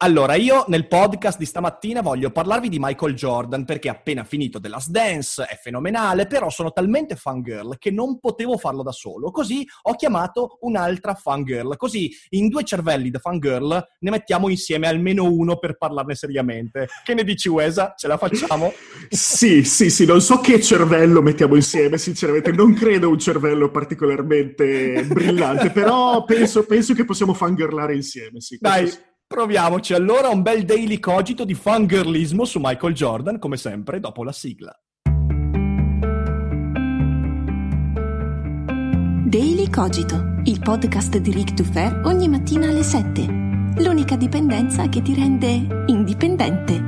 Allora, io nel podcast di stamattina voglio parlarvi di Michael Jordan perché appena finito The Last Dance, è fenomenale, però sono talmente fangirl che non potevo farlo da solo. Così ho chiamato un'altra fangirl. Così in due cervelli da fangirl ne mettiamo insieme almeno uno per parlarne seriamente. Che ne dici, Wesa? Ce la facciamo? sì, sì, sì, non so che cervello mettiamo insieme, sinceramente. Non credo un cervello particolarmente brillante, però penso, penso che possiamo fangirlare insieme. Sì, Dai. sì. Proviamoci allora un bel daily cogito di fangirlismo su Michael Jordan, come sempre, dopo la sigla. Daily Cogito, il podcast di Rick Dufer ogni mattina alle 7. L'unica dipendenza che ti rende indipendente.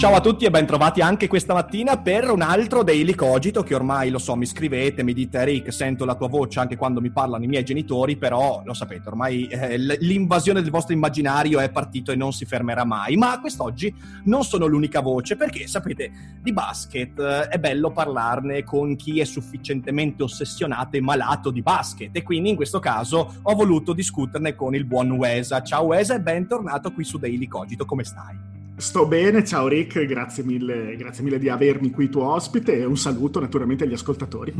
Ciao a tutti e bentrovati anche questa mattina per un altro Daily Cogito che ormai lo so, mi scrivete, mi dite Rick, sento la tua voce anche quando mi parlano i miei genitori, però lo sapete, ormai eh, l'invasione del vostro immaginario è partito e non si fermerà mai. Ma quest'oggi non sono l'unica voce perché sapete, di basket eh, è bello parlarne con chi è sufficientemente ossessionato e malato di basket e quindi in questo caso ho voluto discuterne con il buon Wesa. Ciao Wesa e bentornato qui su Daily Cogito, come stai? Sto bene, ciao Rick, grazie mille, grazie mille di avermi qui tuo ospite e un saluto naturalmente agli ascoltatori.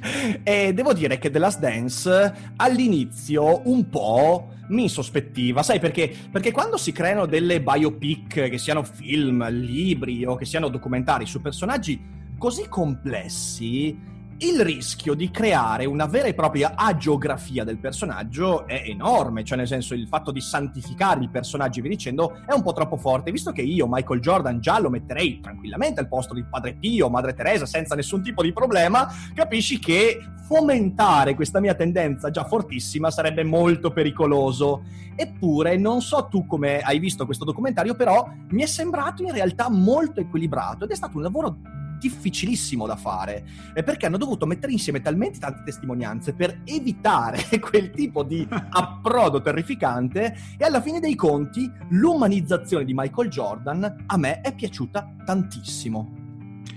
e devo dire che The Last Dance all'inizio un po' mi insospettiva, sai perché? Perché quando si creano delle biopic, che siano film, libri o che siano documentari su personaggi così complessi, il rischio di creare una vera e propria agiografia del personaggio è enorme, cioè nel senso il fatto di santificare il personaggio e via dicendo è un po' troppo forte, visto che io Michael Jordan già lo metterei tranquillamente al posto di Padre Pio, Madre Teresa senza nessun tipo di problema, capisci che fomentare questa mia tendenza già fortissima sarebbe molto pericoloso. Eppure non so tu come hai visto questo documentario, però mi è sembrato in realtà molto equilibrato ed è stato un lavoro difficilissimo da fare perché hanno dovuto mettere insieme talmente tante testimonianze per evitare quel tipo di approdo terrificante e alla fine dei conti l'umanizzazione di Michael Jordan a me è piaciuta tantissimo.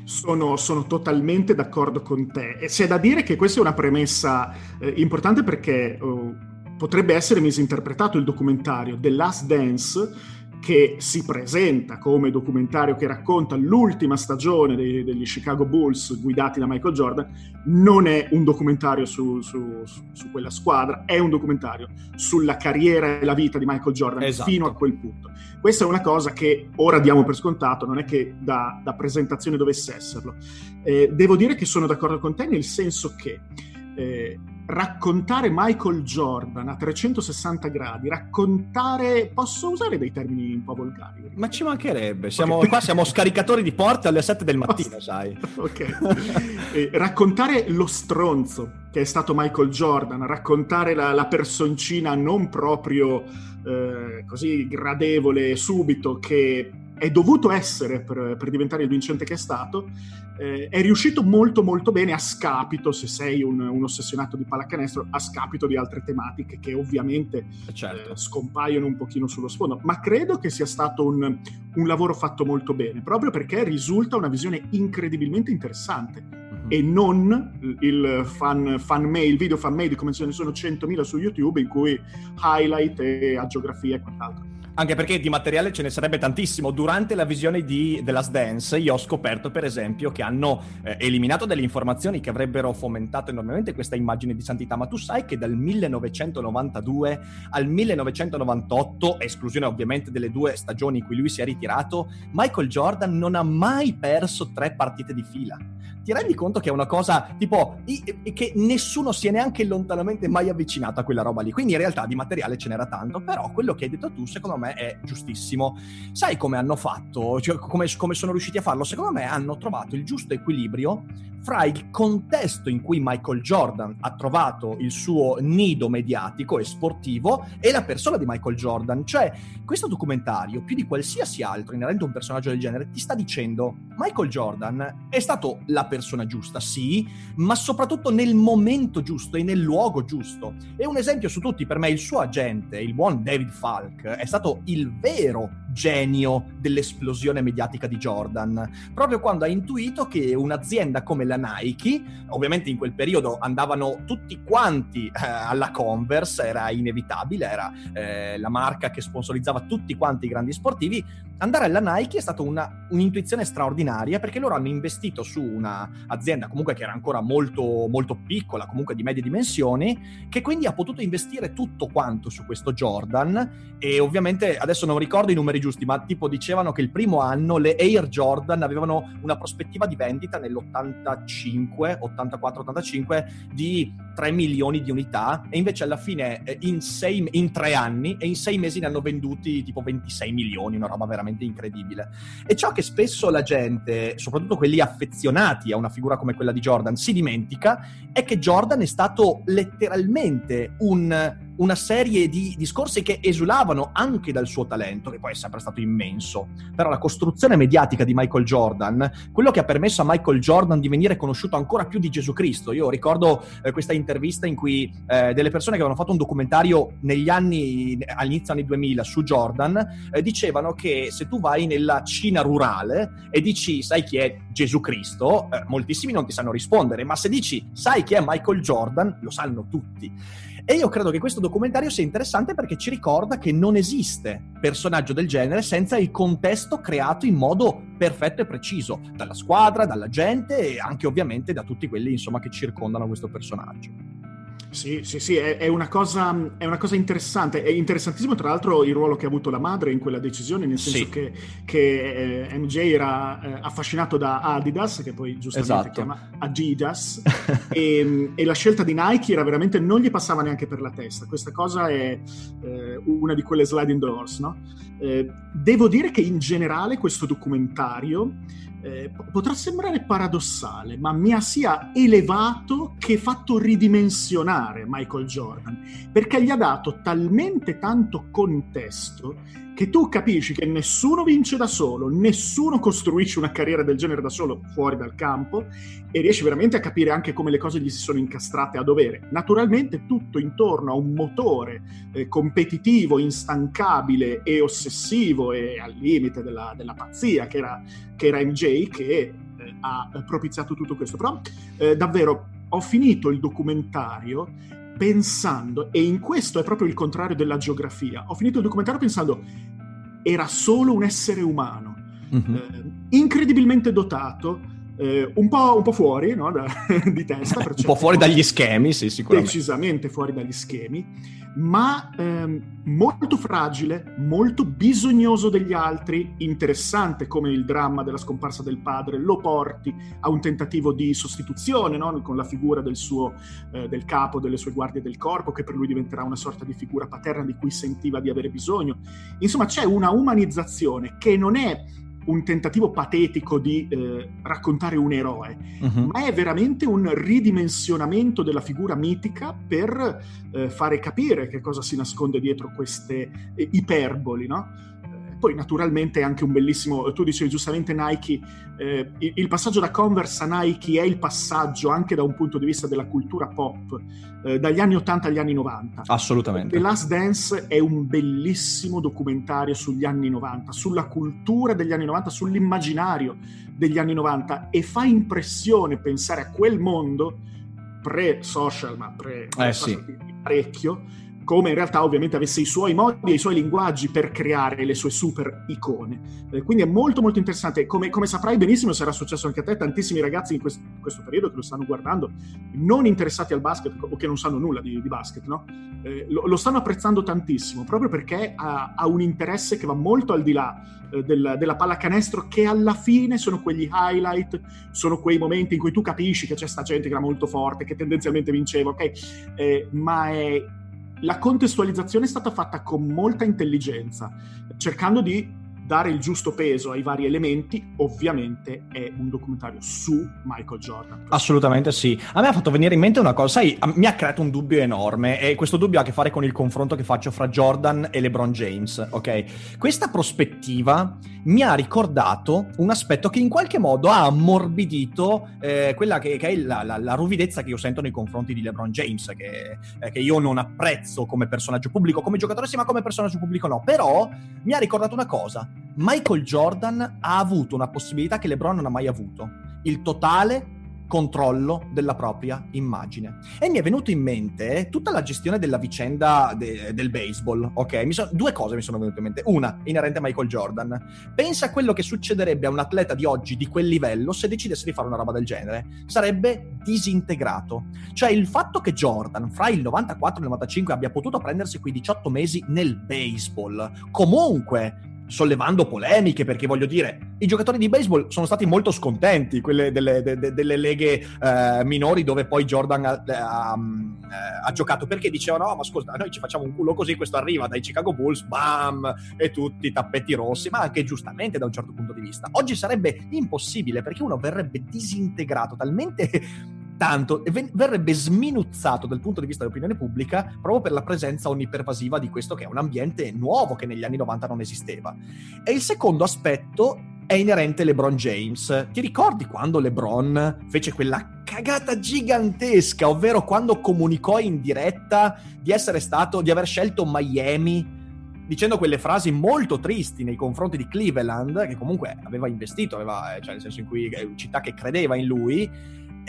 Sono, sono, totalmente d'accordo con te. E c'è da dire che questa è una premessa eh, importante perché uh, potrebbe essere misinterpretato il documentario The Last Dance che si presenta come documentario che racconta l'ultima stagione dei, degli Chicago Bulls guidati da Michael Jordan, non è un documentario su, su, su, quella squadra, è un documentario sulla carriera e la vita di Michael Jordan esatto. fino a quel punto. Questa è una cosa che ora diamo per scontato, non è che da, da presentazione dovesse esserlo. Eh, devo dire che sono d'accordo con te nel senso che eh, raccontare Michael Jordan a 360 gradi, raccontare... Posso usare dei termini un po' volgari? Ma ci mancherebbe, siamo, okay. qua siamo scaricatori di porte alle 7 del mattino, sai. ok. Eh, raccontare lo stronzo che è stato Michael Jordan, raccontare la, la personcina non proprio eh, così gradevole subito che è dovuto essere per, per, diventare il vincente che è stato, eh, è riuscito molto molto bene a scapito, se sei un, un, ossessionato di pallacanestro, a scapito di altre tematiche che ovviamente certo. eh, scompaiono un pochino sullo sfondo, ma credo che sia stato un, un lavoro fatto molto bene, proprio perché risulta una visione incredibilmente interessante mhm. e non il fan, fan mail, video fan mail, come ce ne sono 100.000 su YouTube, in cui highlight e agiografia e quant'altro anche perché di materiale ce ne sarebbe tantissimo. Durante la visione di The Last Dance io ho scoperto per esempio che hanno eh, eliminato delle informazioni che avrebbero fomentato enormemente questa immagine di santità, ma tu sai che dal 1992 al 1998, esclusione ovviamente delle due stagioni in cui lui si è ritirato, Michael Jordan non ha mai perso tre partite di fila. Ti rendi conto che è una cosa tipo che nessuno si è neanche lontanamente mai avvicinato a quella roba lì. Quindi in realtà di materiale ce n'era tanto, però quello che hai detto tu secondo me me è giustissimo. Sai come hanno fatto? Cioè, come, come sono riusciti a farlo? Secondo me hanno trovato il giusto equilibrio fra il contesto in cui Michael Jordan ha trovato il suo nido mediatico e sportivo e la persona di Michael Jordan. Cioè, questo documentario, più di qualsiasi altro inerente a un personaggio del genere, ti sta dicendo Michael Jordan è stato la persona giusta, sì, ma soprattutto nel momento giusto e nel luogo giusto. E un esempio su tutti, per me, il suo agente, il buon David Falk, è stato il vero genio dell'esplosione mediatica di Jordan, proprio quando ha intuito che un'azienda come la Nike, ovviamente in quel periodo andavano tutti quanti eh, alla Converse, era inevitabile, era eh, la marca che sponsorizzava tutti quanti i grandi sportivi, andare alla Nike è stata una, un'intuizione straordinaria perché loro hanno investito su un'azienda comunque che era ancora molto, molto piccola, comunque di medie dimensioni, che quindi ha potuto investire tutto quanto su questo Jordan. E ovviamente adesso non ricordo i numeri giusti, ma tipo dicevano che il primo anno le Air Jordan avevano una prospettiva di vendita nell'85, 84, 85 di 3 milioni di unità e invece alla fine eh, in, sei, in tre anni e in sei mesi ne hanno venduti tipo 26 milioni, una roba veramente incredibile. E ciò che spesso la gente, soprattutto quelli affezionati a una figura come quella di Jordan, si dimentica è che Jordan è stato letteralmente un una serie di discorsi che esulavano anche dal suo talento, che poi è sempre stato immenso. Però la costruzione mediatica di Michael Jordan, quello che ha permesso a Michael Jordan di venire conosciuto ancora più di Gesù Cristo. Io ricordo eh, questa intervista in cui eh, delle persone che avevano fatto un documentario negli anni, all'inizio anni 2000 su Jordan, eh, dicevano che se tu vai nella Cina rurale e dici sai chi è Gesù Cristo, eh, moltissimi non ti sanno rispondere, ma se dici sai chi è Michael Jordan, lo sanno tutti. E io credo che questo documentario sia interessante perché ci ricorda che non esiste personaggio del genere senza il contesto creato in modo perfetto e preciso dalla squadra, dalla gente e anche ovviamente da tutti quelli insomma, che circondano questo personaggio. Sì, sì, sì, è, è, una cosa, è, una cosa, interessante. È interessantissimo, tra l'altro, il ruolo che ha avuto la madre in quella decisione, nel senso sì. che, che eh, MJ era eh, affascinato da Adidas, che poi giustamente esatto. chiama Adidas, e, e, la scelta di Nike era veramente non gli passava neanche per la testa. Questa cosa è eh, una di quelle sliding doors, no? Eh, devo dire che in generale questo documentario eh, potrà sembrare paradossale, ma mi ha sia elevato che fatto ridimensionare Michael Jordan, perché gli ha dato talmente tanto contesto che tu capisci che nessuno vince da solo, nessuno costruisce una carriera del genere da solo fuori dal campo e riesci veramente a capire anche come le cose gli si sono incastrate a dovere. Naturalmente tutto intorno a un motore eh, competitivo, instancabile e ossessivo e al limite della, della pazzia che era, che era MJ che eh, ha propiziato tutto questo. Però eh, davvero ho finito il documentario pensando, e in questo è proprio il contrario della geografia, ho finito il documentario pensando, era solo un essere umano, mm-hmm. eh, incredibilmente dotato, eh, un, po', un, po', fuori no, da, di testa. un po' fuori dagli schemi, sì, sicuramente. Decisamente fuori dagli schemi, ma ehm, molto fragile, molto bisognoso degli altri, interessante come il dramma della scomparsa del padre lo porti a un tentativo di sostituzione no, con la figura del suo eh, del capo, delle sue guardie del corpo, che per lui diventerà una sorta di figura paterna di cui sentiva di avere bisogno. Insomma, c'è una umanizzazione che non è un tentativo patetico di eh, raccontare un eroe, uh-huh. ma è veramente un ridimensionamento della figura mitica per eh, fare capire che cosa si nasconde dietro queste eh, iperboli, no? Poi naturalmente è anche un bellissimo, tu dicevi giustamente Nike, eh, il, passaggio da Converse a Nike è il passaggio anche da un punto di vista della cultura pop, eh, dagli anni 80 agli anni 90. Assolutamente. The Last Dance è un bellissimo documentario sugli anni 90, sulla cultura degli anni 90, sull'immaginario degli anni 90 e fa impressione pensare a quel mondo pre-social, ma pre- eh, sì. parecchio, come in realtà ovviamente avesse i suoi modi e i suoi linguaggi per creare le sue super icone. Eh, quindi è molto molto interessante. Come, come, saprai benissimo, sarà successo anche a te, tantissimi ragazzi in questo, in questo, periodo che lo stanno guardando, non interessati al basket o che non sanno nulla di, di basket, no? eh, lo, lo, stanno apprezzando tantissimo, proprio perché ha, ha un interesse che va molto al di là eh, del, della pallacanestro, che alla fine sono quegli highlight, sono quei momenti in cui tu capisci che c'è sta gente che era molto forte, che tendenzialmente vinceva, ok? Eh, ma è la contestualizzazione è stata fatta con molta intelligenza, cercando di dare il giusto peso ai vari elementi, ovviamente è un documentario su Michael Jordan. Assolutamente sì. A me ha fatto venire in mente una cosa, sai, mi ha creato un dubbio enorme e questo dubbio ha a che fare con il confronto che faccio fra Jordan e LeBron James, ok? Questa prospettiva mi ha ricordato un aspetto che in qualche modo ha ammorbidito eh, quella che, che è la, la, la, ruvidezza che io sento nei confronti di LeBron James, che, eh, che io non apprezzo come personaggio pubblico, come giocatore sì, ma come personaggio pubblico no. Però mi ha ricordato una cosa Michael Jordan ha avuto una possibilità che LeBron non ha mai avuto, il totale controllo della propria immagine. E mi è venuto in mente tutta la gestione della vicenda de- del baseball, ok? So- due cose mi sono venute in mente. Una, inerente a Michael Jordan. Pensa a quello che succederebbe a un atleta di oggi di quel livello se decidesse di fare una roba del genere. Sarebbe disintegrato. Cioè il fatto che Jordan fra il 94 e il 95 abbia potuto prendersi quei 18 mesi nel baseball, comunque sollevando polemiche, perché voglio dire, i giocatori di baseball sono stati molto scontenti, quelle delle, de, de, delle leghe eh, minori dove poi Jordan ha, ha, eh, ha, giocato, perché dicevano, no, ma scusa, noi ci facciamo un culo così, questo arriva dai Chicago Bulls, bam, e tutti tappeti rossi, ma anche giustamente da un certo punto di vista. Oggi sarebbe impossibile, perché uno verrebbe disintegrato talmente tanto verrebbe sminuzzato dal punto di vista dell'opinione pubblica proprio per la presenza onnipervasiva di questo che è un ambiente nuovo che negli anni 90 non esisteva. E il secondo aspetto è inerente a LeBron James. Ti ricordi quando LeBron fece quella cagata gigantesca, ovvero quando comunicò in diretta di essere stato, di aver scelto Miami dicendo quelle frasi molto tristi nei confronti di Cleveland, che comunque aveva investito, aveva, cioè nel senso in cui è città che credeva in lui,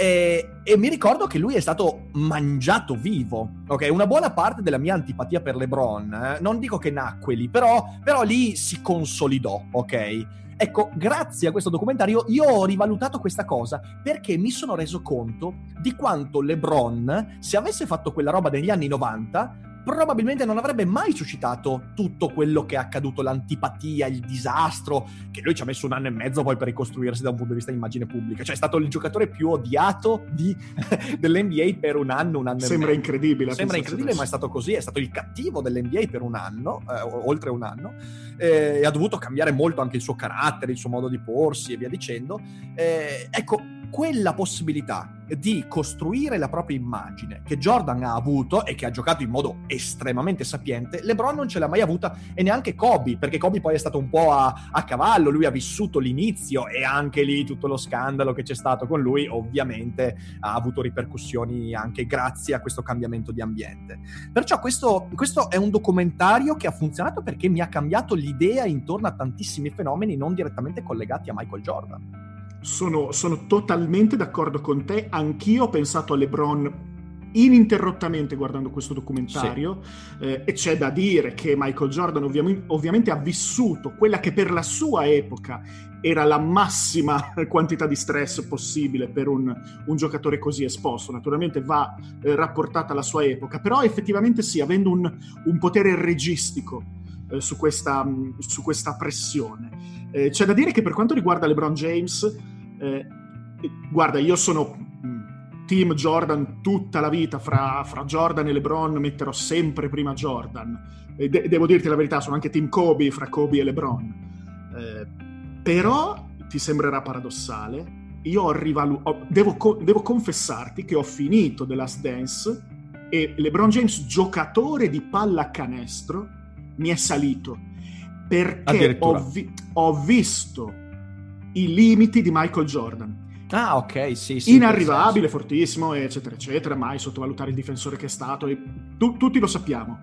e, e, mi ricordo che lui è stato mangiato vivo. Ok, una buona parte della mia antipatia per LeBron, eh, non dico che nacque lì, però, però lì si consolidò, ok? Ecco, grazie a questo documentario io ho rivalutato questa cosa perché mi sono reso conto di quanto LeBron, se avesse fatto quella roba negli anni 90, probabilmente non avrebbe mai suscitato tutto quello che è accaduto, l'antipatia, il disastro, che lui ci ha messo un anno e mezzo poi per ricostruirsi da un punto di vista di immagine pubblica. Cioè è stato il giocatore più odiato di, dell'NBA per un anno, un anno Sembra e mezzo. incredibile. Sembra incredibile, ma è stato così. È stato il cattivo dell'NBA per un anno, eh, oltre un anno, eh, e ha dovuto cambiare molto anche il suo carattere, il suo modo di porsi e via dicendo. Eh, ecco, quella possibilità di costruire la propria immagine che Jordan ha avuto e che ha giocato in modo estremamente sapiente, LeBron non ce l'ha mai avuta e neanche Kobe, perché Kobe poi è stato un po' a, a cavallo, lui ha vissuto l'inizio e anche lì tutto lo scandalo che c'è stato con lui ovviamente ha avuto ripercussioni anche grazie a questo cambiamento di ambiente. Perciò questo, questo è un documentario che ha funzionato perché mi ha cambiato l'idea intorno a tantissimi fenomeni non direttamente collegati a Michael Jordan. Sono, sono, totalmente d'accordo con te. Anch'io ho pensato a LeBron ininterrottamente guardando questo documentario sì. eh, e c'è da dire che Michael Jordan ovvi- ovviamente ha vissuto quella che per la sua epoca era la massima quantità di stress possibile per un, un giocatore così esposto. Naturalmente va eh, rapportata alla sua epoca, però effettivamente sì, avendo un, un potere registico eh, su, questa, su questa pressione. Eh, c'è da dire che per quanto riguarda LeBron James, eh, guarda, io sono mm, team Jordan tutta la vita, fra, fra Jordan e LeBron metterò sempre prima Jordan. De- devo dirti la verità, sono anche team Kobe fra Kobe e LeBron. Eh, però ti sembrerà paradossale, io ho rivalu- ho, devo, co- devo confessarti che ho finito The Last Dance e LeBron James, giocatore di pallacanestro, mi è salito perché ho, vi- ho, visto i limiti di Michael Jordan. Ah, ok, sì, sì. Inarrivabile, fortissimo, eccetera, eccetera, mai sottovalutare il difensore che è stato, tu- tutti lo sappiamo.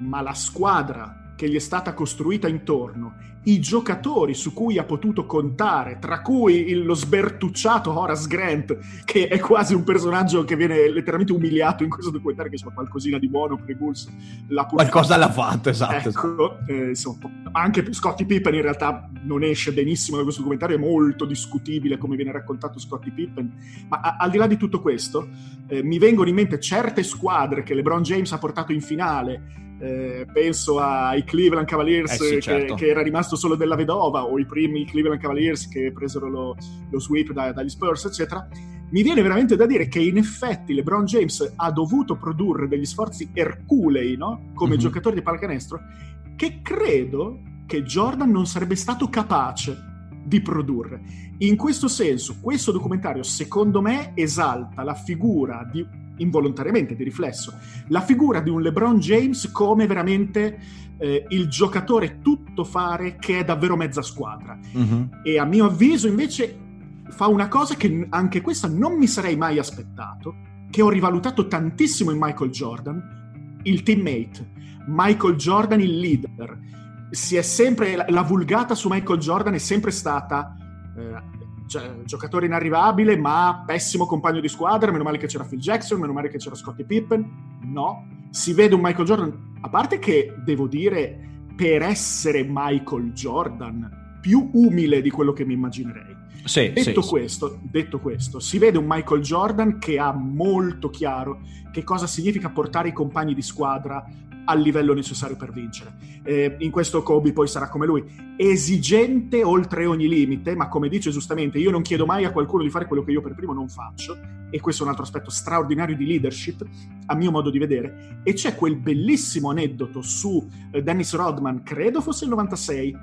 Ma la squadra che gli è stata costruita intorno i giocatori su cui ha potuto contare, tra cui il, lo sbertucciato Horace Grant, che è quasi un personaggio che viene letteralmente umiliato in questo documentario, che insomma qualcosina di buono per i Bulls l'ha Qualcosa l'ha fatto, esatto. Ecco, eh, insomma, anche Scottie Pippen in realtà non esce benissimo da questo documentario, è molto discutibile come viene raccontato Scottie Pippen, ma a, al di là di tutto questo, eh, mi vengono in mente certe squadre che LeBron James ha portato in finale, eh, penso ai Cleveland Cavaliers eh sì, certo. che, che, era rimasto solo della vedova o i primi Cleveland Cavaliers che presero lo, lo sweep da, dagli Spurs eccetera mi viene veramente da dire che in effetti LeBron James ha dovuto produrre degli sforzi erculei, no? Come mm-hmm. giocatore di pallacanestro, che credo che Jordan non sarebbe stato capace di produrre. In questo senso, questo documentario, secondo me, esalta la figura di, involontariamente, di riflesso, la figura di un LeBron James come veramente eh, il giocatore tutto fare che è davvero mezza squadra. Mm-hmm. E a mio avviso, invece, fa una cosa che anche questa non mi sarei mai aspettato, che ho rivalutato tantissimo in Michael Jordan, il teammate. Michael Jordan il leader si è sempre la, la, vulgata su Michael Jordan è sempre stata eh, cioè, giocatore inarrivabile ma pessimo compagno di squadra meno male che c'era Phil Jackson meno male che c'era Scottie Pippen. No. Si vede un Michael Jordan a parte che devo dire per essere Michael Jordan più umile di quello che mi immaginerei. Sì, detto, sì, questo, sì. detto questo, si vede un Michael Jordan che ha molto chiaro che cosa significa portare i compagni di squadra al livello necessario per vincere. Eh, in questo Kobe poi sarà come lui, esigente oltre ogni limite, ma come dice giustamente, io non chiedo mai a qualcuno di fare quello che io per primo non faccio, e questo è un altro aspetto straordinario di leadership, a mio modo di vedere, e c'è quel bellissimo aneddoto su eh, Dennis Rodman, credo fosse il 96,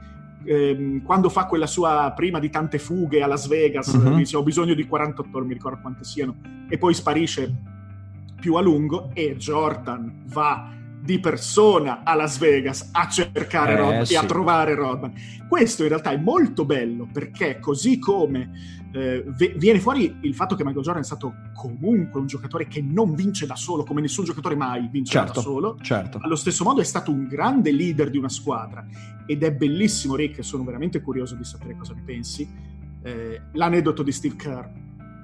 ehm, quando fa quella sua prima di tante fughe a Las Vegas, uh-huh. dice ho bisogno di 48 ore, mi ricordo quante siano, e poi sparisce più a lungo e Jordan va di persona a Las Vegas a cercare eh, Rodman sì. e a trovare Rodman. Questo in realtà è molto bello perché così come eh, viene fuori il fatto che Michael Jordan è stato comunque un giocatore che non vince da solo, come nessun giocatore mai vince certo, da solo, certo. allo stesso modo è stato un grande leader di una squadra ed è bellissimo Rick, sono veramente curioso di sapere cosa ne pensi, eh, l'aneddoto di Steve Kerr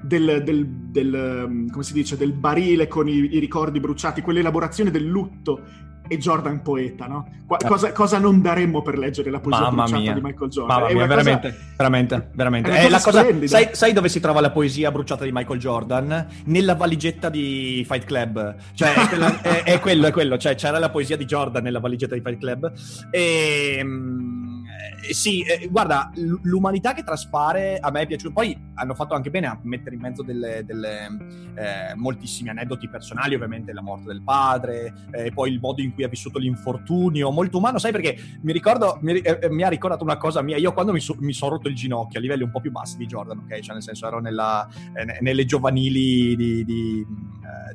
del, del, del, um, come si dice, del barile con i, i, ricordi bruciati, quell'elaborazione del lutto e Jordan poeta, no? Qua, eh. cosa, cosa, non daremmo per leggere la poesia Mamma bruciata mia. di Michael Jordan? Mamma mia, veramente, cosa, veramente, veramente. È è cosa, sai, sai, dove si trova la poesia bruciata di Michael Jordan? Nella valigetta di Fight Club. Cioè, è, quella, è, è quello, è quello. Cioè, c'era la poesia di Jordan nella valigetta di Fight Club. E... Eh, sì, eh, guarda, l'umanità che traspare a me è piaciuta. Poi hanno fatto anche bene a mettere in mezzo delle, delle eh, moltissimi aneddoti personali, ovviamente la morte del padre, eh, poi il modo in cui ha vissuto l'infortunio, molto umano, sai perché mi ricordo, mi, eh, eh, mi ha ricordato una cosa mia, io quando mi, so, sono rotto il ginocchio a livelli un po' più bassi di Jordan, ok? Cioè nel senso ero nella, nelle giovanili di, di,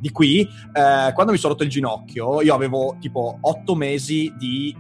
di qui, quando mi sono rotto il ginocchio io avevo tipo otto mesi di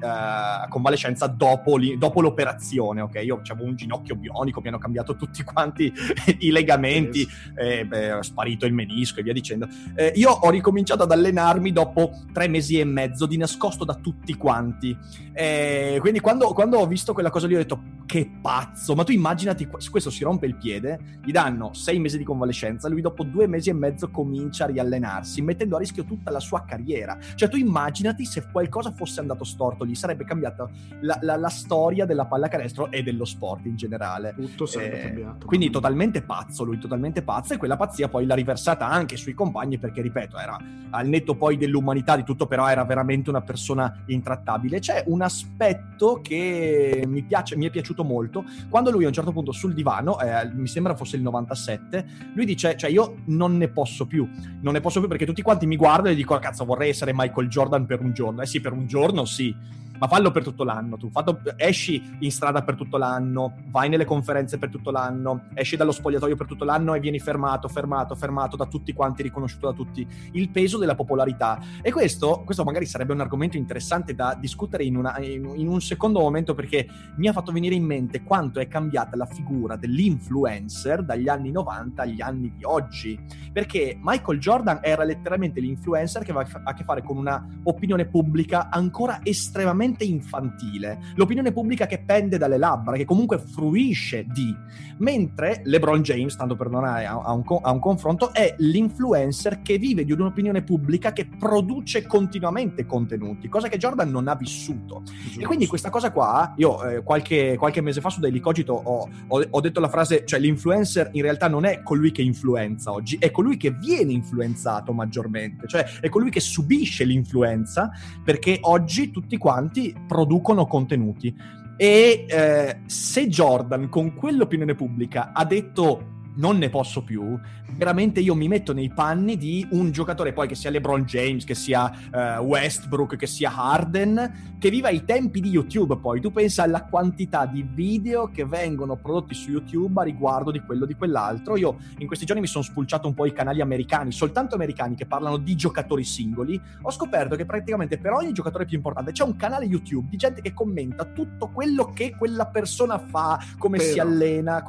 convalescenza dopo, dopo l'operazione operazione, ok? Io avevo un ginocchio bionico, mi hanno cambiato tutti quanti i legamenti, eh, beh, è sparito il menisco e via dicendo. Eh, io ho ricominciato ad allenarmi dopo tre mesi e mezzo, di nascosto da tutti quanti. Eh, quindi quando, quando, ho visto quella cosa lì ho detto, che pazzo, ma tu immaginati, questo si rompe il piede, gli danno sei mesi di convalescenza, lui dopo due mesi e mezzo comincia a riallenarsi, mettendo a rischio tutta la sua carriera. Cioè tu immaginati se qualcosa fosse andato storto lì, sarebbe cambiata la, la, la storia della pallacanestro e dello sport in generale. Tutto sarebbe eh, cambiato. Quindi totalmente pazzo lui, totalmente pazzo e quella pazzia poi l'ha riversata anche sui compagni perché, ripeto, era al netto poi dell'umanità di tutto, però era veramente una persona intrattabile. C'è un aspetto che mi, piace, mi è piaciuto molto. Quando lui a un certo punto sul divano, eh, mi sembra fosse il 97, lui dice, cioè io non ne posso più, non ne posso più perché tutti quanti mi guardano e dicono, cazzo vorrei essere Michael Jordan per un giorno. Eh sì, per un giorno sì ma fallo per tutto l'anno. Tu Fatto, esci in strada per tutto l'anno, vai nelle conferenze per tutto l'anno, esci dallo spogliatoio per tutto l'anno e vieni fermato, fermato, fermato da tutti quanti, riconosciuto da tutti. Il peso della popolarità. E questo, questo magari sarebbe un argomento interessante da discutere in, una, in, in un secondo momento perché mi ha fatto venire in mente quanto è cambiata la figura dell'influencer dagli anni 90 agli anni di oggi. Perché Michael Jordan era letteralmente l'influencer che aveva a che fare con una opinione pubblica ancora estremamente estremamente infantile, l'opinione pubblica che pende dalle labbra, che comunque fruisce di, mentre LeBron James, tanto per non a, a, un, a un confronto, è l'influencer che vive di un'opinione pubblica che produce continuamente contenuti, cosa che Jordan non ha vissuto. Giusto. E quindi questa cosa qua, io eh, qualche, qualche, mese fa su Daily Cogito ho, ho, ho detto la frase, cioè l'influencer in realtà non è colui che influenza oggi, è colui che viene influenzato maggiormente, cioè è colui che subisce l'influenza perché oggi tutti quanti tutti producono contenuti. E eh, se Jordan con quell'opinione pubblica ha detto non ne posso più, veramente io mi metto nei panni di un giocatore poi che sia LeBron James, che sia uh, Westbrook, che sia Harden, che viva i tempi di YouTube poi. Tu pensa alla quantità di video che vengono prodotti su YouTube a riguardo di quello di quell'altro. Io in questi giorni mi sono spulciato un po' i canali americani, soltanto americani che parlano di giocatori singoli. Ho scoperto che praticamente per ogni giocatore più importante c'è un canale YouTube di gente che commenta tutto quello che quella persona fa, come Però. si allena.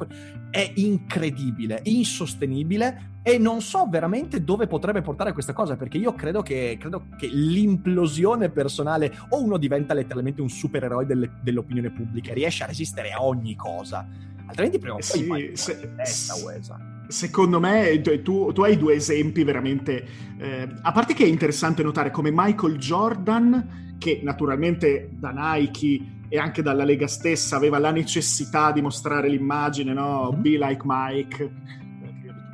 È incredibile, insostenibile e non so veramente dove potrebbe portare questa cosa, perché io credo che, credo che l'implosione personale o uno diventa letteralmente un supereroe delle, dell'opinione pubblica e riesce a resistere a ogni cosa, altrimenti prima o poi sì, poi se, testa, Uesa. Secondo me tu, tu, hai due esempi veramente... Eh, a parte che è interessante notare come Michael Jordan, che naturalmente da Nike e anche dalla Lega stessa aveva la necessità di mostrare l'immagine, no? Mm-hmm. Be like Mike,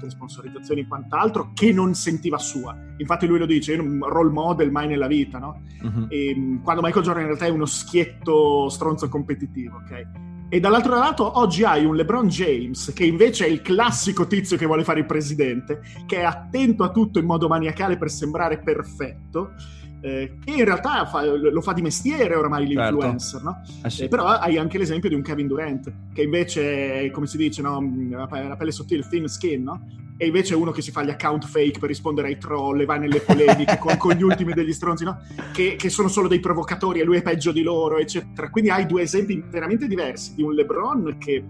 tutte sponsorizzazioni e quant'altro, che non sentiva sua. Infatti lui lo dice, io un role model mai nella vita, no? Uh-huh. E, mm, quando Michael Jordan in realtà è uno schietto stronzo competitivo, ok? E dall'altro lato oggi hai un LeBron James che invece è il classico tizio che vuole fare il presidente, che è attento a tutto in modo maniacale per sembrare perfetto eh, che in realtà fa, lo fa di mestiere oramai certo. l'influencer, certo. no? eh sì. eh, però hai anche l'esempio di un Kevin Durant, che invece, è, come si dice, no? la pelle sottile, thin skin, no? E invece è uno che si fa gli account fake per rispondere ai troll e va nelle polemiche con, con, gli ultimi degli stronzi, no? Che, che, sono solo dei provocatori e lui è peggio di loro, eccetera. Quindi hai due esempi veramente diversi di un LeBron che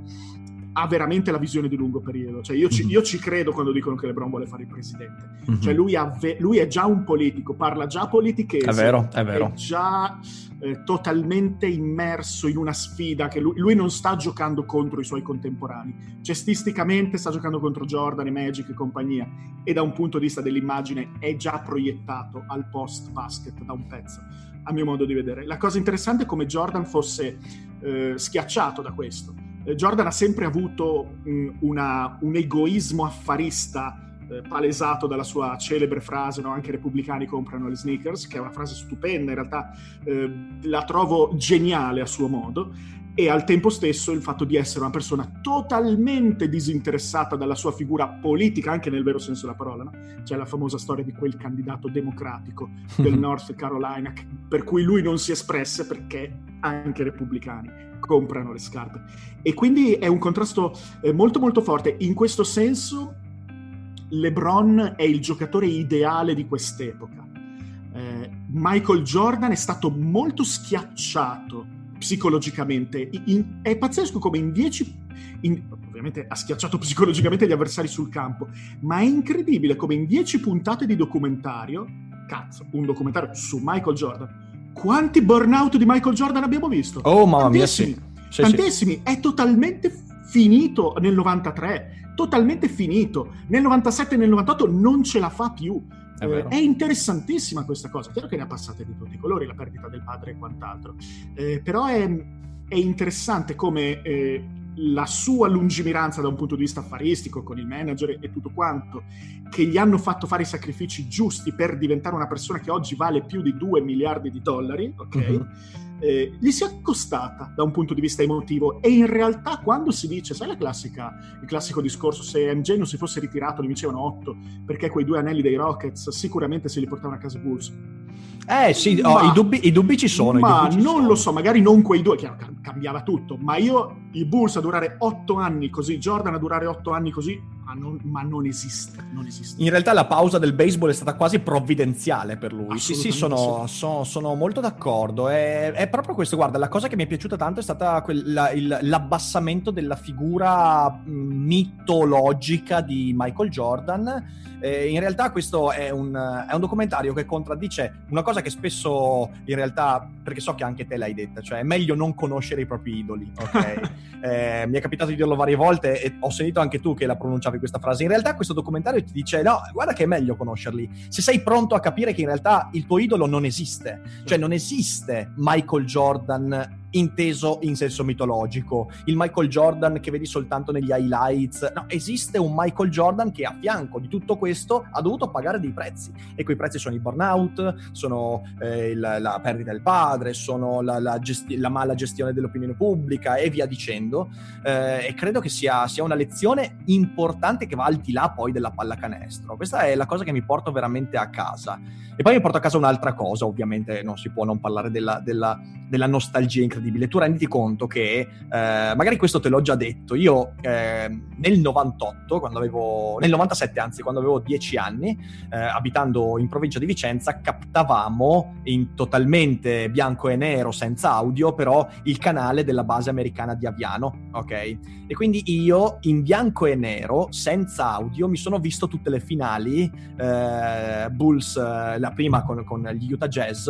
ha veramente la visione di lungo periodo. Cioè, io, ci, mm-hmm. io ci credo quando dicono che LeBron vuole fare il presidente. Mm-hmm. Cioè, lui, ve- lui, è già un politico, parla già politichese. È vero, è vero. È già eh, totalmente immerso in una sfida che lui, lui, non sta giocando contro i suoi contemporanei. Cestisticamente sta giocando contro Jordan e Magic e compagnia. E da un punto di vista dell'immagine è già proiettato al post-basket da un pezzo, a mio modo di vedere. La cosa interessante è come Jordan fosse eh, schiacciato da questo Jordan ha sempre avuto mh, una, un egoismo affarista eh, palesato dalla sua celebre frase, no? anche i repubblicani comprano le sneakers, che è una frase stupenda, in realtà eh, la trovo geniale a suo modo, e al tempo stesso il fatto di essere una persona totalmente disinteressata dalla sua figura politica, anche nel vero senso della parola. No? C'è la famosa storia di quel candidato democratico del North Carolina, per cui lui non si espresse perché anche i repubblicani comprano le scarpe. E quindi è un contrasto eh, molto molto forte. In questo senso LeBron è il giocatore ideale di quest'epoca. Eh, Michael Jordan è stato molto schiacciato psicologicamente. In, è pazzesco come in dieci... In, ovviamente ha schiacciato psicologicamente gli avversari sul campo, ma è incredibile come in dieci puntate di documentario, cazzo, un documentario su Michael Jordan, quanti burnout di Michael Jordan abbiamo visto? Oh, mamma mia, sì. sì tantissimi. Sì. È totalmente finito nel 93, totalmente finito. Nel 97 e nel 98 non ce la fa più. È, eh, è, interessantissima questa cosa. Chiaro che ne ha passate di tutti i colori, la perdita del padre e quant'altro. Eh, però è, è, interessante come eh, la sua lungimiranza da un punto di vista affaristico con il manager e tutto quanto, che gli hanno fatto fare i sacrifici giusti per diventare una persona che oggi vale più di 2 miliardi di dollari, ok? Uh-huh. Eh, gli si è costata da un punto di vista emotivo e in realtà quando si dice, sai la classica, il classico discorso, se MJ non si fosse ritirato ne vincevano 8 perché quei due anelli dei Rockets sicuramente se li portavano a casa i Bulls eh sì, oh, i, dubbi, i, dubbi, ci sono. Ma ci non sono. lo so, magari non quei due, chiaro, cambiava tutto, ma io i Bulls a durare otto anni così, Jordan a durare otto anni così, ma non, ma non, esiste, non esiste. In realtà la pausa del baseball è stata quasi provvidenziale per lui. Sì, sì, sono, sono, sono molto d'accordo. È, è, proprio questo, guarda, la cosa che mi è piaciuta tanto è stata quella, il, l'abbassamento della figura mitologica di Michael Jordan eh, in realtà questo è un, è un, documentario che contraddice una cosa che spesso in realtà, perché so che anche te l'hai detta, cioè è meglio non conoscere i propri idoli, ok? eh, mi è capitato di dirlo varie volte e ho sentito anche tu che la pronunciavi questa frase. In realtà questo documentario ti dice no, guarda che è meglio conoscerli. Se sei pronto a capire che in realtà il tuo idolo non esiste, cioè non esiste Michael Jordan inteso in senso mitologico. Il Michael Jordan che vedi soltanto negli highlights. No, esiste un Michael Jordan che a fianco di tutto questo ha dovuto pagare dei prezzi. E quei prezzi sono i burnout, sono eh, la, la, perdita del padre, sono la, la, gesti- la, mala gestione dell'opinione pubblica e via dicendo. Eh, e credo che sia, sia, una lezione importante che va al di là poi della pallacanestro. Questa è la cosa che mi porto veramente a casa. E poi mi porto a casa un'altra cosa, ovviamente non si può non parlare della, della, della nostalgia incredibile. Tu renditi conto che, eh, magari questo te l'ho già detto, io eh, nel 98, quando avevo, nel 97 anzi, quando avevo 10 anni, eh, abitando in provincia di Vicenza, captavamo in totalmente bianco e nero, senza audio, però il canale della base americana di Aviano, ok? E quindi io in bianco e nero, senza audio, mi sono visto tutte le finali, eh, Bulls, eh, la prima con, con gli Utah Jazz,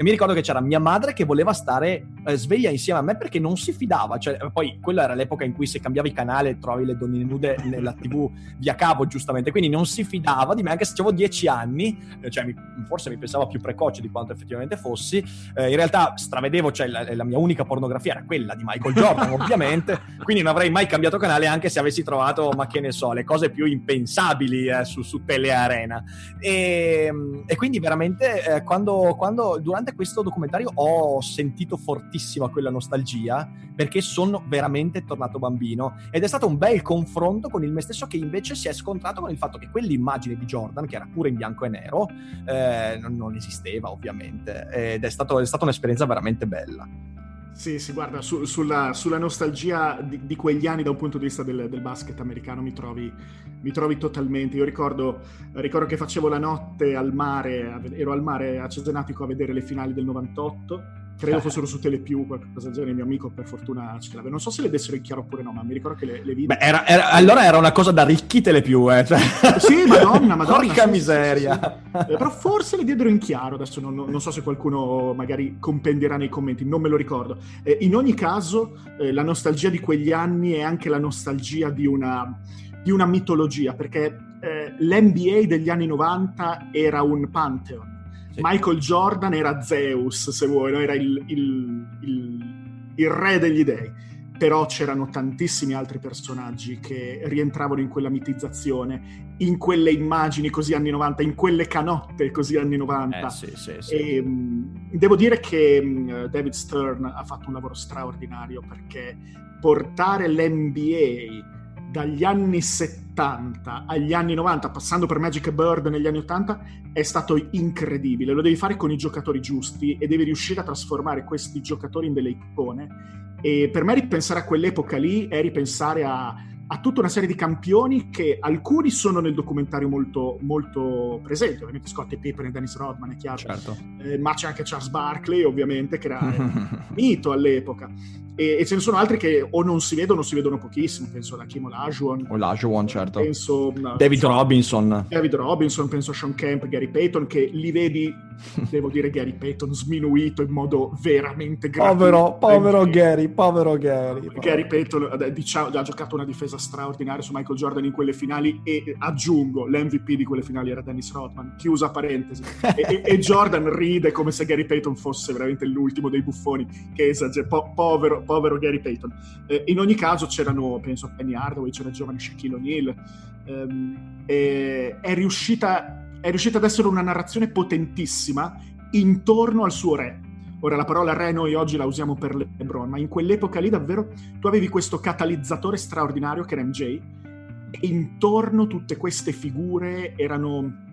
e mi ricordo che c'era mia madre che voleva stare eh, sveglia insieme a me perché non si fidava. Cioè, poi quella era l'epoca in cui se cambiavi canale trovavi le donne nude nella TV via cavo, giustamente. Quindi non si fidava di me, anche se avevo dieci anni, eh, cioè mi, forse mi pensava più precoce di quanto effettivamente fossi. Eh, in realtà stravedevo, cioè la, la, mia unica pornografia era quella di Michael Jordan, ovviamente. Quindi non avrei mai cambiato canale anche se avessi trovato, ma che ne so, le cose più impensabili eh, su, su Telearena. E, e quindi veramente eh, quando, quando durante durante questo documentario ho sentito fortissima quella nostalgia perché sono veramente tornato bambino ed è stato un bel confronto con il me stesso che invece si è scontrato con il fatto che quell'immagine di Jordan, che era pure in bianco e nero, eh, non, non, esisteva ovviamente ed è, stato, è stata un'esperienza veramente bella. Sì, sì, guarda, su, sulla, sulla, nostalgia di, di, quegli anni da un punto di vista del, del basket americano mi trovi, mi trovi, totalmente. Io ricordo, ricordo, che facevo la notte al mare, ero al mare a Cesenatico a vedere le finali del 98 credo fossero su Telepiù, qualcosa del genere, mio amico per fortuna ce l'aveva. Non so se le dessero in chiaro oppure no, ma mi ricordo che le, le vidi. Beh, era, era, allora era una cosa da ricchi Telepiù, eh. Cioè... Sì, madonna, madonna. Porca sì, miseria. Sì, sì, eh, però forse le diedero in chiaro, adesso non, non, so se qualcuno magari compendierà nei commenti, non me lo ricordo. Eh, in ogni caso, eh, la nostalgia di quegli anni è anche la nostalgia di una, di una mitologia, perché eh, l'NBA degli anni 90 era un pantheon sì. Michael Jordan era Zeus, se vuoi, no? era il, il, il, il re degli dei però c'erano tantissimi altri personaggi che rientravano in quella mitizzazione, in quelle immagini così anni 90, in quelle canotte così anni 90. Eh, sì, sì, sì. E, mh, devo dire che mh, David Stern ha fatto un lavoro straordinario perché portare l'NBA dagli anni 70 agli anni 90, passando per Magic Bird negli anni 80, è stato incredibile. Lo devi fare con i giocatori giusti e devi riuscire a trasformare questi giocatori in delle icone. E per me ripensare a quell'epoca lì è ripensare a, a tutta una serie di campioni che alcuni sono nel documentario molto, molto presenti, ovviamente Scott e Pippen e Dennis Rodman, è chiaro, certo. eh, ma c'è anche Charles Barkley, ovviamente, che era mito all'epoca e, e, ce ne sono altri che o non si vedono o si vedono pochissimo, penso ad Hakim Olajuwon. Olajuwon, certo. Penso, David Robinson. David Robinson, penso a Sean Kemp, Gary Payton, che li vedi, devo dire Gary Payton, sminuito in modo veramente grave. Povero, povero Gary, povero Gary. Povero. Gary Payton diciamo, ha giocato una difesa straordinaria su Michael Jordan in quelle finali e aggiungo, l'MVP di quelle finali era Dennis Rodman, chiusa parentesi. e, e, Jordan ride come se Gary Payton fosse veramente l'ultimo dei buffoni, che esagera, po- povero povero Gary Payton. Eh, in ogni caso c'erano, penso Penny Hardaway, c'era il giovane Shaquille O'Neal, ehm, è, riuscita, è riuscita ad essere una narrazione potentissima intorno al suo re. Ora la parola re noi oggi la usiamo per LeBron, ma in quell'epoca lì davvero tu avevi questo catalizzatore straordinario che era MJ e intorno tutte queste figure erano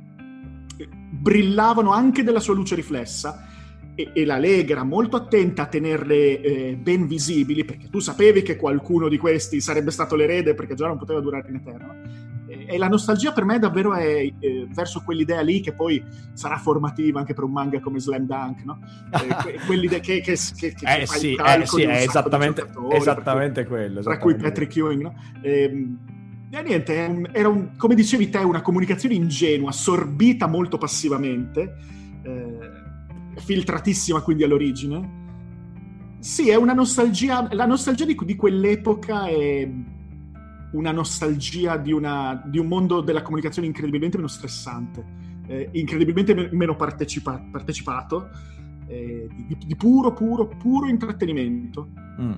brillavano anche della sua luce riflessa e, e, la Lega era molto attenta a tenerle eh, ben visibili perché tu sapevi che qualcuno di questi sarebbe stato l'erede perché già non poteva durare in eterno. E, la nostalgia per me davvero è eh, verso quell'idea lì che poi sarà formativa anche per un manga come Slam Dunk, no? Eh, quell'idea che, che, che, che eh, sì, eh, sì, è esattamente, esattamente quello. Tra cui Patrick Ewing, no? Ehm, e niente, era un, come dicevi te, una comunicazione ingenua, assorbita molto passivamente. Eh, filtratissima quindi all'origine. Sì, è una nostalgia, la nostalgia di, di quell'epoca è una nostalgia di, una, di, un mondo della comunicazione incredibilmente meno stressante, eh, incredibilmente meno partecipa, partecipato, eh, di, di, puro, puro, puro intrattenimento. Mm.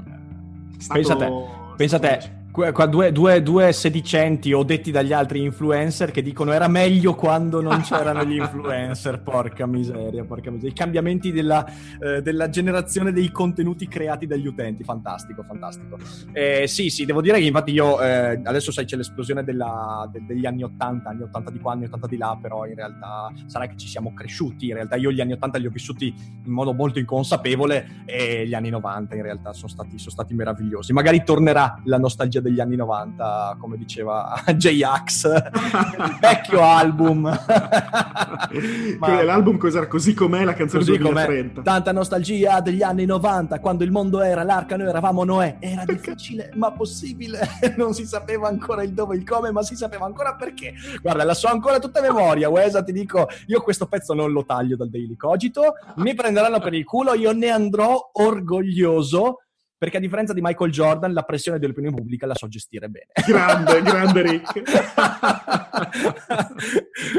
Pensa a te, pensa a te qua due, due, due, sedicenti o detti dagli altri influencer che dicono era meglio quando non c'erano gli influencer, porca miseria, porca miseria. I cambiamenti della, eh, della generazione dei contenuti creati dagli utenti, fantastico, fantastico. Eh, sì, sì, devo dire che infatti io eh, adesso sai c'è l'esplosione della, de, degli anni 80, anni 80 di qua, anni 80 di là, però in realtà sarà che ci siamo cresciuti, in realtà io gli anni 80 li ho vissuti in modo molto inconsapevole e gli anni 90 in realtà sono stati, sono stati meravigliosi. Magari tornerà la nostalgia degli anni 90, come diceva J-Ax, vecchio album. Ma... L'album cos'era? Così com'è la canzone così 2030. Com'è. Tanta nostalgia degli anni 90, quando il mondo era l'arca, noi eravamo Noè. Era difficile, ma possibile. non si sapeva ancora il dove, il come, ma si sapeva ancora perché. Guarda, la so ancora tutta memoria. Wesa, ti dico, io questo pezzo non lo taglio dal Daily Cogito, mi prenderanno per il culo, io ne andrò orgoglioso perché a differenza di Michael Jordan la pressione dell'opinione pubblica la so gestire bene. Grande, grande Rick.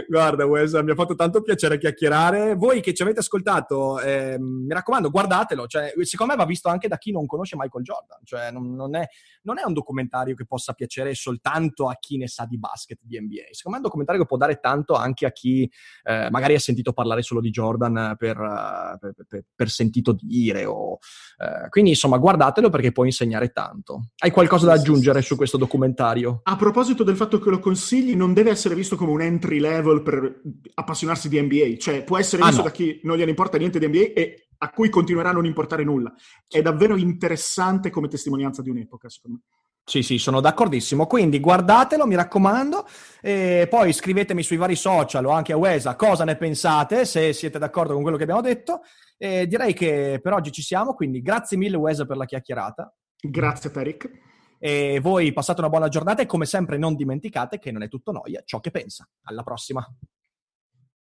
Guarda Wes, mi ha fatto tanto piacere chiacchierare. Voi che ci avete ascoltato, eh, mi raccomando, guardatelo. Cioè, secondo me va visto anche da chi non conosce Michael Jordan. Cioè, non, non, è, non, è, un documentario che possa piacere soltanto a chi ne sa di basket, di NBA. Secondo me è un documentario che può dare tanto anche a chi eh, magari ha sentito parlare solo di Jordan per, per, per, per sentito dire. O, eh, quindi, insomma, guardate guardatelo perché può insegnare tanto. Hai qualcosa da aggiungere su questo documentario? A proposito del fatto che lo consigli, non deve essere visto come un entry level per appassionarsi di NBA, cioè può essere ah, visto ah, no. da chi non gliene importa niente di NBA e a cui continuerà a non importare nulla. È davvero interessante come testimonianza di un'epoca, secondo me. Sì, sì, sono d'accordissimo. Quindi guardatelo, mi raccomando, e poi scrivetemi sui vari social o anche a Wesa cosa ne pensate, se siete d'accordo con quello che abbiamo detto. E direi che per oggi ci siamo, quindi grazie mille Wesa per la chiacchierata. Grazie Peric. E voi passate una buona giornata e come sempre non dimenticate che non è tutto noia ciò che pensa. Alla prossima.